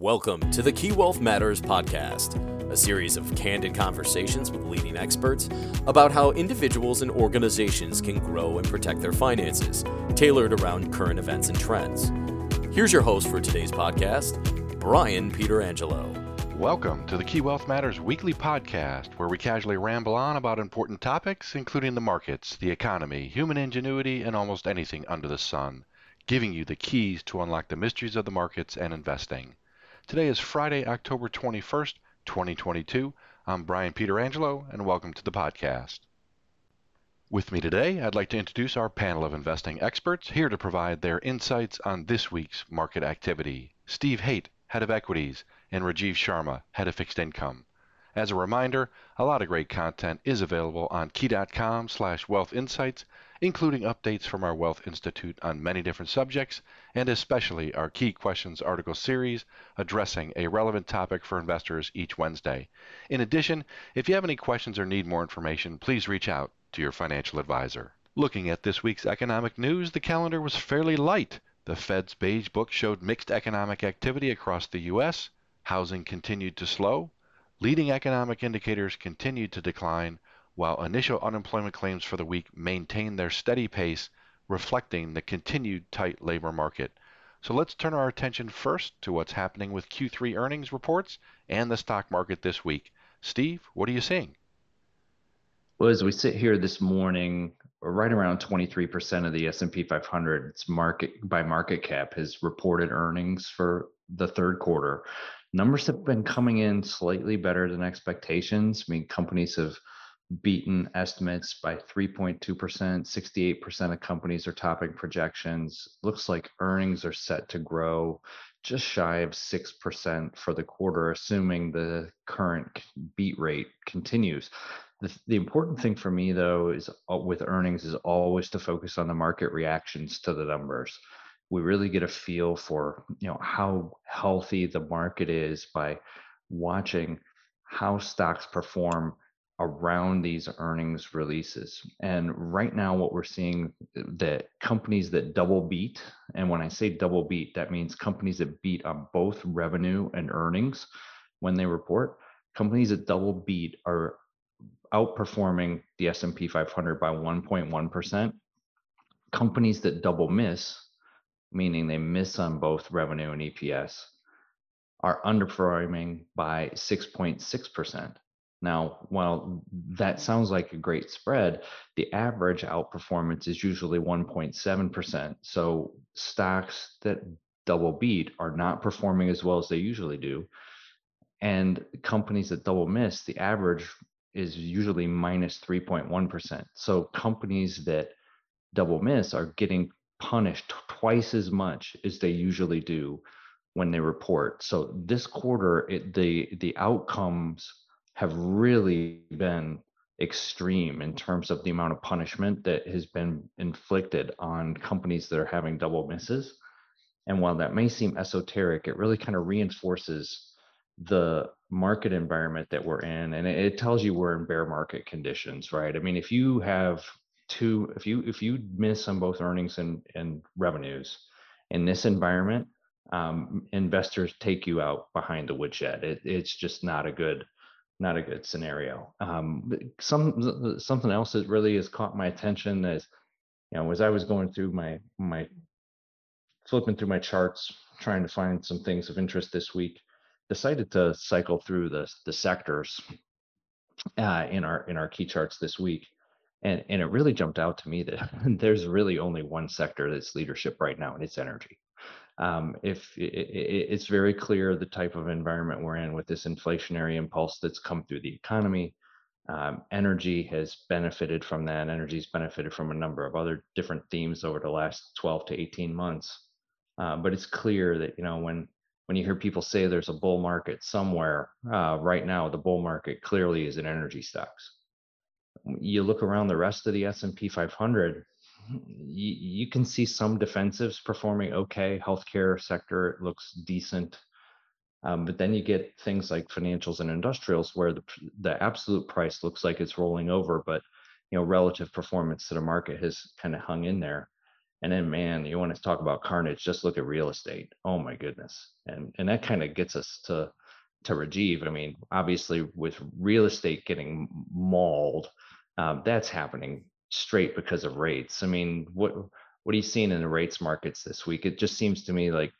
Welcome to the Key Wealth Matters podcast, a series of candid conversations with leading experts about how individuals and organizations can grow and protect their finances, tailored around current events and trends. Here's your host for today's podcast, Brian Pietrangelo. Welcome to the Key Wealth Matters weekly podcast, where we casually ramble on about important topics, including the markets, the economy, human ingenuity, and almost anything under the sun, giving you the keys to unlock the mysteries of the markets and investing. Today is Friday, October 21st, 2022. I'm Brian Pietrangelo, and welcome to the podcast. With me today, I'd like to introduce our panel of investing experts here to provide their insights on this week's market activity. Steve Hoedt, Head of Equities, and Rajeev Sharma, Head of Fixed Income. As a reminder, a lot of great content is available on key.com slash wealth insights, including updates from our Wealth Institute on many different subjects, and especially our Key Questions article series addressing a relevant topic for investors each Wednesday. In addition, if you have any questions or need more information, please reach out to your financial advisor. Looking at this week's economic news, the calendar was fairly light. The Fed's Beige Book showed mixed economic activity across the U.S., Housing continued to slow, leading economic indicators continued to decline, while initial unemployment claims for the week maintained their steady pace, reflecting the continued tight labor market. So let's turn our attention first to what's happening with Q3 earnings reports and the stock market this week. Steve, what are you seeing? Well, as we sit here this morning, right around 23% of the S&P 500 market by market cap has reported earnings for the third quarter numbers have been coming in slightly better than expectations. I mean, companies have beaten estimates by 3.2%. 68% of companies are topping projections. Looks like earnings are set to grow just shy of 6% for the quarter, assuming the current beat rate continues. The, the important thing for me, though, is uh, with earnings is always to focus on the market reactions to the numbers we really get a feel for you know how healthy the market is by watching how stocks perform around these earnings releases. And right now, what we're seeing uh, that companies that double beat, and when I say double beat, that means companies that beat on both revenue and earnings when they report. Companies that double beat are outperforming the S&P 500 by 1.1%. Companies that double miss meaning they miss on both revenue and EPS, are underperforming by 6.6%. Now, while that sounds like a great spread, the average outperformance is usually 1.7%. So stocks that double beat are not performing as well as they usually do. And companies that double miss, the average is usually minus 3.1. So companies that double miss are getting punished twice as much as they usually do when they report. So this quarter, it, the the outcomes have really been extreme in terms of the amount of punishment that has been inflicted on companies that are having double misses. And while that may seem esoteric, it really kind of reinforces the market environment that we're in and it, tells you we're in bear market conditions right i mean if you have two if you if you miss on both earnings and and revenues in this environment um, investors take you out behind the woodshed it, it's just not a good not a good scenario. Um, some something else that really has caught my attention is you know as i was going through my my flipping through my charts trying to find some things of interest this week decided to cycle through the the sectors uh, in our in our key charts this week. And and it really jumped out to me that there's really only one sector that's leadership right now and it's energy um, if it, it, it's very clear the type of environment we're in with this inflationary impulse that's come through the economy. Um, energy has benefited from that. Energy's benefited from a number of other different themes over the last 12 to 18 months. Uh, but it's clear that you know when when you hear people say there's a bull market somewhere uh, right now the bull market clearly is in energy stocks. You look around the rest of the S&P 500, you, you can see some defensives performing okay. Healthcare sector looks decent. Um, but then you get things like financials and industrials where the, the absolute price looks like it's rolling over, but you know relative performance to the market has kind of hung in there. And then, man, you want to talk about carnage? Just look at real estate. Oh my goodness, and and that kind of gets us to to Rajeev. I mean, obviously, with real estate getting mauled, um, that's happening straight because of rates. I mean, what what are you seeing in the rates markets this week? It just seems to me like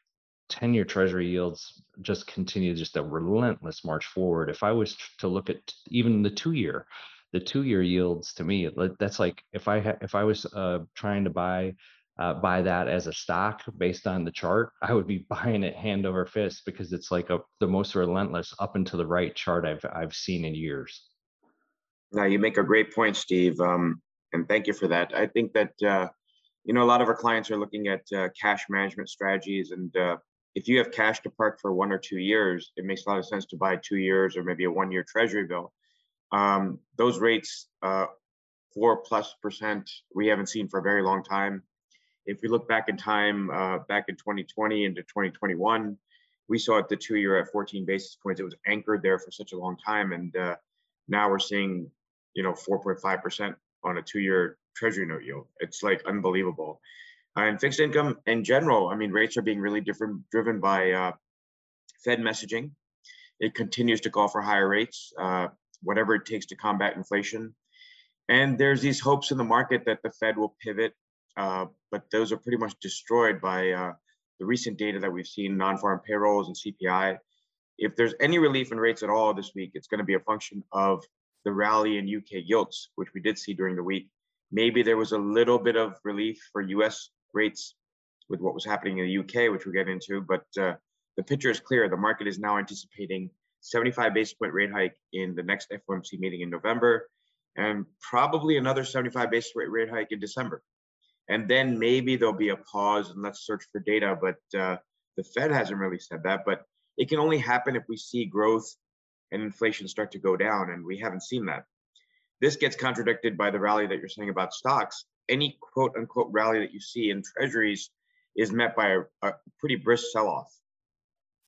10 year treasury yields just continue just a relentless march forward. If I was to look at even the two year, the two year yields to me, that's like if I ha- if I was uh, trying to buy uh, buy that as a stock based on the chart, I would be buying it hand over fist because it's like a, the most relentless up and to the right chart I've I've seen in years. Now you make a great point, Steve, um, and thank you for that. I think that uh, you know a lot of our clients are looking at uh, cash management strategies, and uh, if you have cash to park for one or two years, it makes a lot of sense to buy two years or maybe a one-year Treasury bill. Um, those rates, uh, four plus percent, we haven't seen for a very long time if we look back in time, uh, back in 2020 into 2021, we saw the two year at 14 basis points. It was anchored there for such a long time. And uh, now we're seeing, you know, 4.5% on a two year treasury note yield. It's like unbelievable. And fixed income in general, I mean, rates are being really different, driven by uh, Fed messaging. It continues to call for higher rates, uh, whatever it takes to combat inflation. And there's these hopes in the market that the Fed will pivot uh, but those are pretty much destroyed by uh, the recent data that we've seen, non-farm payrolls and CPI. If there's any relief in rates at all this week, it's going to be a function of the rally in UK gilts, which we did see during the week. Maybe there was a little bit of relief for US rates with what was happening in the UK, which we'll get into, but uh, the picture is clear. The market is now anticipating 75 basis point rate hike in the next FOMC meeting in November, and probably another 75 basis point rate hike in December and then maybe there'll be a pause and let's search for data. But uh, the Fed hasn't really said that. But it can only happen if we see growth and inflation start to go down, and we haven't seen that. This gets contradicted by the rally that you're saying about stocks. Any quote unquote rally that you see in treasuries is met by a, a pretty brisk sell off.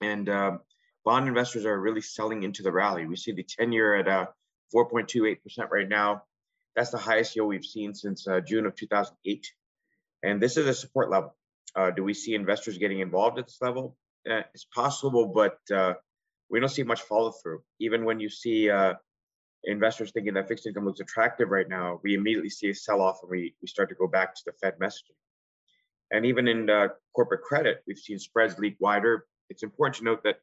And uh, bond investors are really selling into the rally. We see the 10 year at uh, 4.28% right now. That's the highest yield we've seen since uh, June of 2008. And this is a support level. Uh, do we see investors getting involved at this level? Uh, it's possible, but uh, we don't see much follow through. Even when you see uh, investors thinking that fixed income looks attractive right now, we immediately see a sell off and we, we start to go back to the Fed messaging. And even in uh, corporate credit, we've seen spreads leak wider. It's important to note that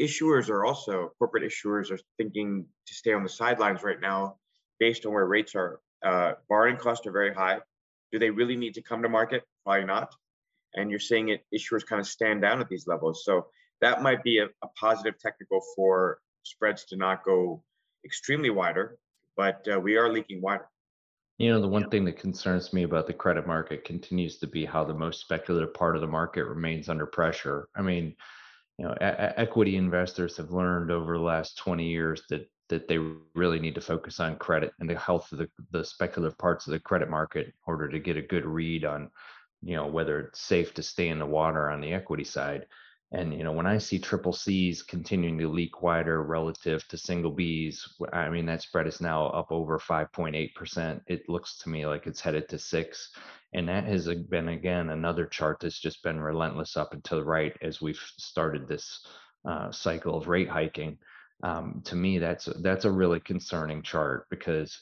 issuers are also, corporate issuers are thinking to stay on the sidelines right now based on where rates are. Uh, borrowing costs are very high. Do they really need to come to market? Probably not. And you're seeing it issuers kind of stand down at these levels. So that might be a, a positive technical for spreads to not go extremely wider, but uh, we are leaking wider. You know, the one thing that concerns me about the credit market continues to be how the most speculative part of the market remains under pressure. I mean, you know, a- equity investors have learned over the last 20 years that that they really need to focus on credit and the health of the, the speculative parts of the credit market in order to get a good read on you know whether it's safe to stay in the water on the equity side and you know when i see triple c's continuing to leak wider relative to single b's i mean that spread is now up over 5.8% it looks to me like it's headed to 6 and that has been again another chart that's just been relentless up and to the right as we've started this uh, cycle of rate hiking. Um, to me that's that's a really concerning chart because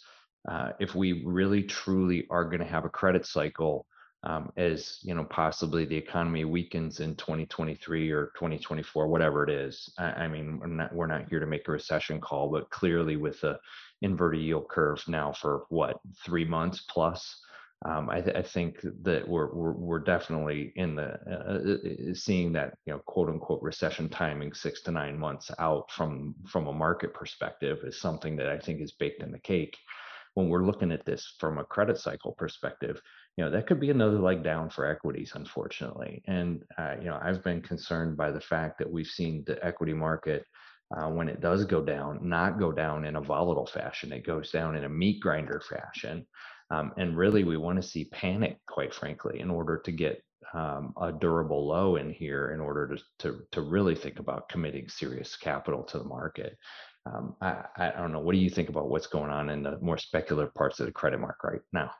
uh, if we really truly are going to have a credit cycle um, as you know possibly the economy weakens in 2023 or 2024 whatever it is i, I mean we're not, we're not here to make a recession call but clearly with the inverted yield curve now for what three months plus um, I, th- I, think that we're, we're, we're definitely in the uh, uh, uh, seeing that you know quote unquote recession timing six to nine months out from from a market perspective is something that I think is baked in the cake. When we're looking at this from a credit cycle perspective, you know that could be another leg down for equities, unfortunately. And uh, you know I've been concerned by the fact that we've seen the equity market. Uh, when it does go down, not go down in a volatile fashion. It goes down in a meat grinder fashion. Um, and really, we want to see panic, quite frankly, in order to get um, a durable low in here in order to, to, to really think about committing serious capital to the market. Um, I, I don't know. What do you think about what's going on in the more speculative parts of the credit market right now?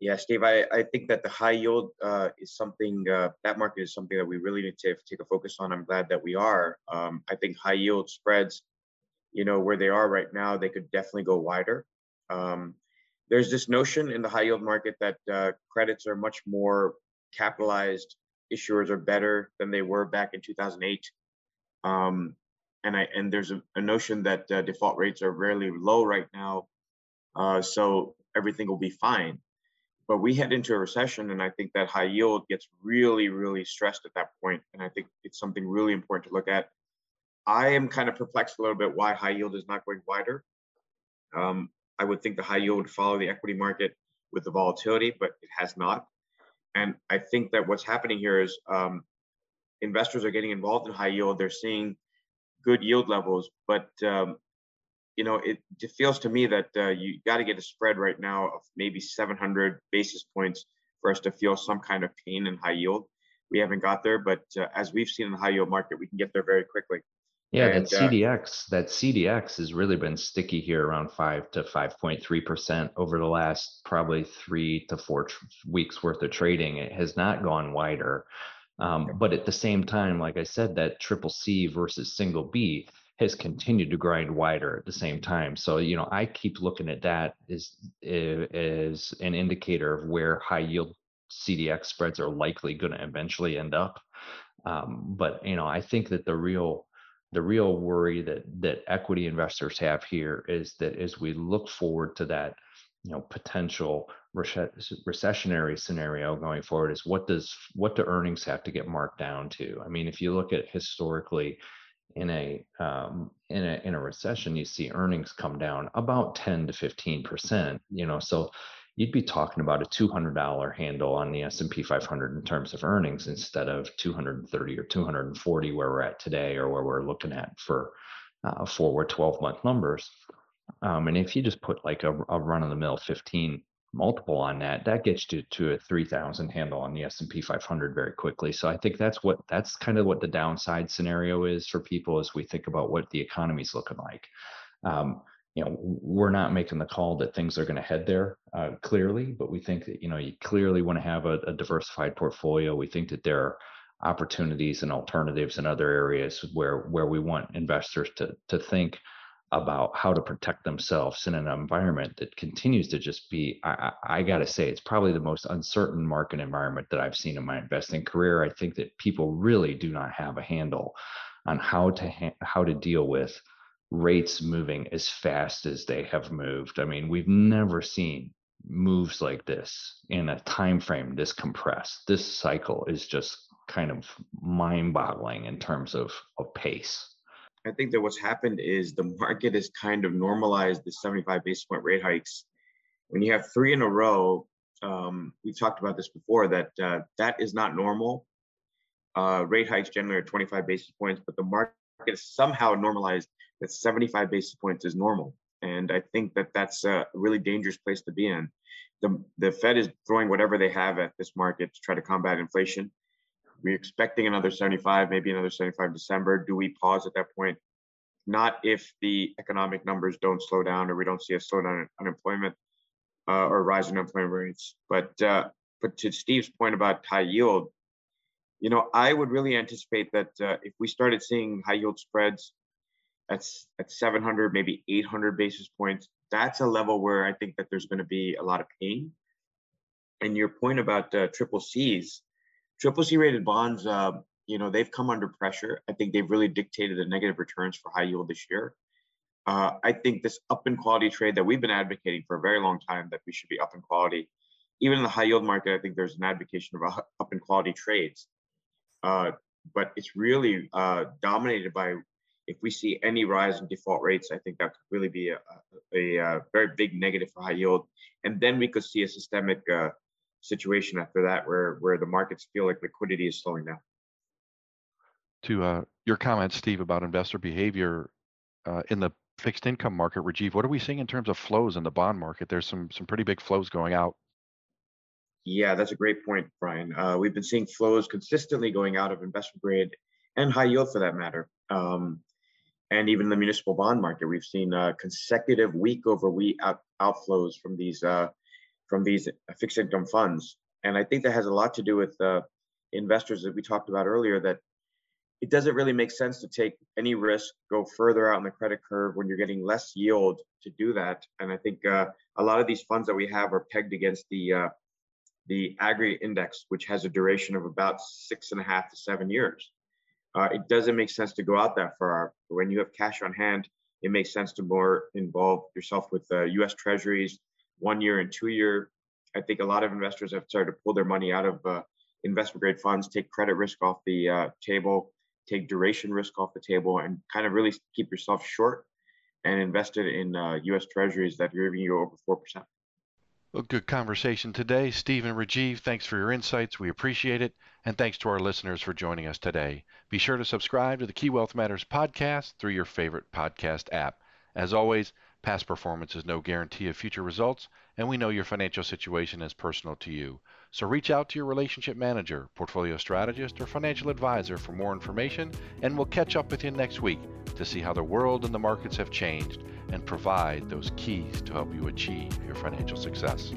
Yeah, Steve, I, I think that the high yield uh, is something, uh, that market is something that we really need to take a focus on. I'm glad that we are. Um, I think high yield spreads, you know, where they are right now, they could definitely go wider. Um, there's this notion in the high yield market that uh, credits are much more capitalized, issuers are better than they were back in 2008. Um, and I and there's a, a notion that uh, default rates are really low right now, uh, so everything will be fine. But we head into a recession, and I think that high yield gets really, really stressed at that point, and I think it's something really important to look at. I am kind of perplexed a little bit why high yield is not going wider. Um, I would think the high yield would follow the equity market with the volatility, but it has not. And I think that what's happening here is um, investors are getting involved in high yield. They're seeing good yield levels, but um, you know, it, it, feels to me that uh, you got to get a spread right now of maybe 700 basis points for us to feel some kind of pain in high yield. We haven't got there, but uh, as we've seen in the high yield market, we can get there very quickly. Yeah, and, that CDX, uh, that CDX has really been sticky here around five to five point three percent over the last probably three to four tr- weeks worth of trading. It has not gone wider, um, but at the same time, like I said, that triple C versus single B has continued to grind wider at the same time. So you know, I keep looking at that as as an indicator of where high yield CDX spreads are likely going to eventually end up. Um, but you know, I think that the real the real worry that that equity investors have here is that as we look forward to that you know potential recessionary scenario going forward is what does what do earnings have to get marked down to i mean if you look at historically in a um, in a in a recession you see earnings come down about 10 to 15 percent you know so you'd be talking about a $200 handle on the S&P 500 in terms of earnings instead of 230 or 240 where we're at today or where we're looking at for uh, forward 12 month numbers. Um, and if you just put like a, a run of the mill 15 multiple on that, that gets you to a 3000 handle on the S&P 500 very quickly. So I think that's what that's kind of what the downside scenario is for people as we think about what the economy's looking like. Um, you know we're not making the call that things are going to head there uh, clearly but we think that you know you clearly want to have a, a, diversified portfolio we think that there are opportunities and alternatives in other areas where where we want investors to to think about how to protect themselves in an environment that continues to just be i, I, I got to say it's probably the most uncertain market environment that i've seen in my investing career i think that people really do not have a handle on how to ha- how to deal with rates moving as fast as they have moved. I mean, we've never seen moves like this in a time frame this compressed. This cycle is just kind of mind-boggling in terms of, of pace. I think that what's happened is the market has kind of normalized the 75 basis point rate hikes. When you have three in a row, um, we talked about this before that uh, that is not normal. Uh, rate hikes generally are 25 basis points, but the market is somehow normalized that 75 basis points is normal. And I think that that's a really dangerous place to be in. The, the Fed is throwing whatever they have at this market to try to combat inflation. We're expecting another 75, maybe another 75 December. Do we pause at that point? Not if the economic numbers don't slow down or we don't see a slowdown in unemployment uh, or rise in unemployment rates. But uh, but to Steve's point about high yield, you know, I would really anticipate that uh, if we started seeing high yield spreads at, at 700, maybe 800 basis points, that's a level where I think that there's going to be a lot of pain. And your point about uh, triple C's, triple C rated bonds, uh, you know, they've come under pressure. I think they've really dictated the negative returns for high yield this year. Uh, I think this up in quality trade that we've been advocating for a very long time that we should be up in quality. Even in the high yield market, I think there's an advocacy of up in quality trades. Uh, but it's really uh, dominated by if we see any rise in default rates, I think that could really be a, a, a very big negative for high yield. And then we could see a systemic uh, situation after that where, where the markets feel like liquidity is slowing down. To uh, your comments, Steve, about investor behavior uh, in the fixed income market, Rajeev, what are we seeing in terms of flows in the bond market? There's some some pretty big flows going out. Yeah, that's a great point, Brian. Uh, we've been seeing flows consistently going out of investment grade and high yield for that matter. Um, and even the municipal bond market, we've seen uh, consecutive week over week out, outflows from these uh, from these fixed income funds. And I think that has a lot to do with uh, investors that we talked about earlier that it doesn't really make sense to take any risk, go further out in the credit curve when you're getting less yield to do that. And I think uh, a lot of these funds that we have are pegged against the uh, the aggregate index, which has a duration of about six and a half to seven years. Uh, it doesn't make sense to go out that far. When you have cash on hand, it makes sense to more involve yourself with U.S. Treasuries, one year and two year. I think a lot of investors have started to pull their money out of uh, investment grade funds, take credit risk off the uh, table, take duration risk off the table, and kind of really keep yourself short and invested in U.S. Treasuries that are giving you over four percent. Well, good conversation today. Steve and Rajeev, thanks for your insights. We appreciate it. And thanks to our listeners for joining us today. Be sure to subscribe to the Key Wealth Matters podcast through your favorite podcast app. As always, past performance is no guarantee of future results, and we know your financial situation is personal to you. So reach out to your relationship manager, portfolio strategist, or financial advisor for more information, and we'll catch up with you next week to see how the world and the markets have changed and provide those keys to help you achieve your financial success.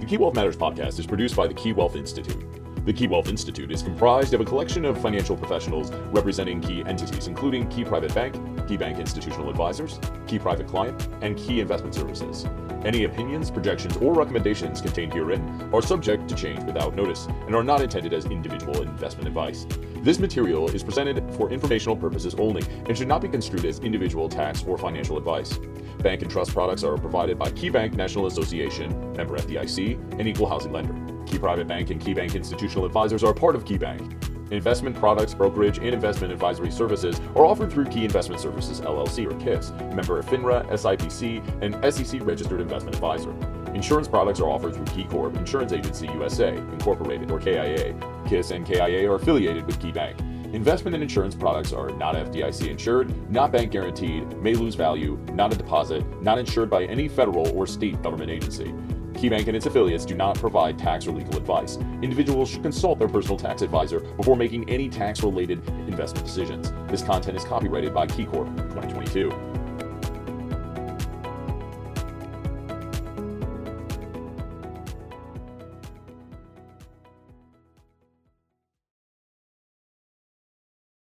The Key Wealth Matters podcast is produced by the Key Wealth Institute. The Key Wealth Institute is comprised of a collection of financial professionals representing key entities, including Key Private Bank, Key Bank Institutional Advisors, Key Private Client, and Key Investment Services. Any opinions, projections, or recommendations contained herein are subject to change without notice and are not intended as individual investment advice. This material is presented for informational purposes only and should not be construed as individual tax or financial advice. Bank and trust products are provided by KeyBank National Association, member FDIC, and equal housing lender. Key Private Bank and KeyBank Institutional Advisors are part of KeyBank. Investment products, brokerage, and investment advisory services are offered through Key Investment Services LLC or KISS, member of FINRA, SIPC, and SEC registered investment advisor. Insurance products are offered through KeyCorp Insurance Agency USA, Incorporated, or KIA. KISS and KIA are affiliated with KeyBank. Investment and insurance products are not FDIC insured, not bank guaranteed, may lose value, not a deposit, not insured by any federal or state government agency. KeyBank and its affiliates do not provide tax or legal advice. Individuals should consult their personal tax advisor before making any tax related investment decisions. This content is copyrighted by KeyCorp 2022.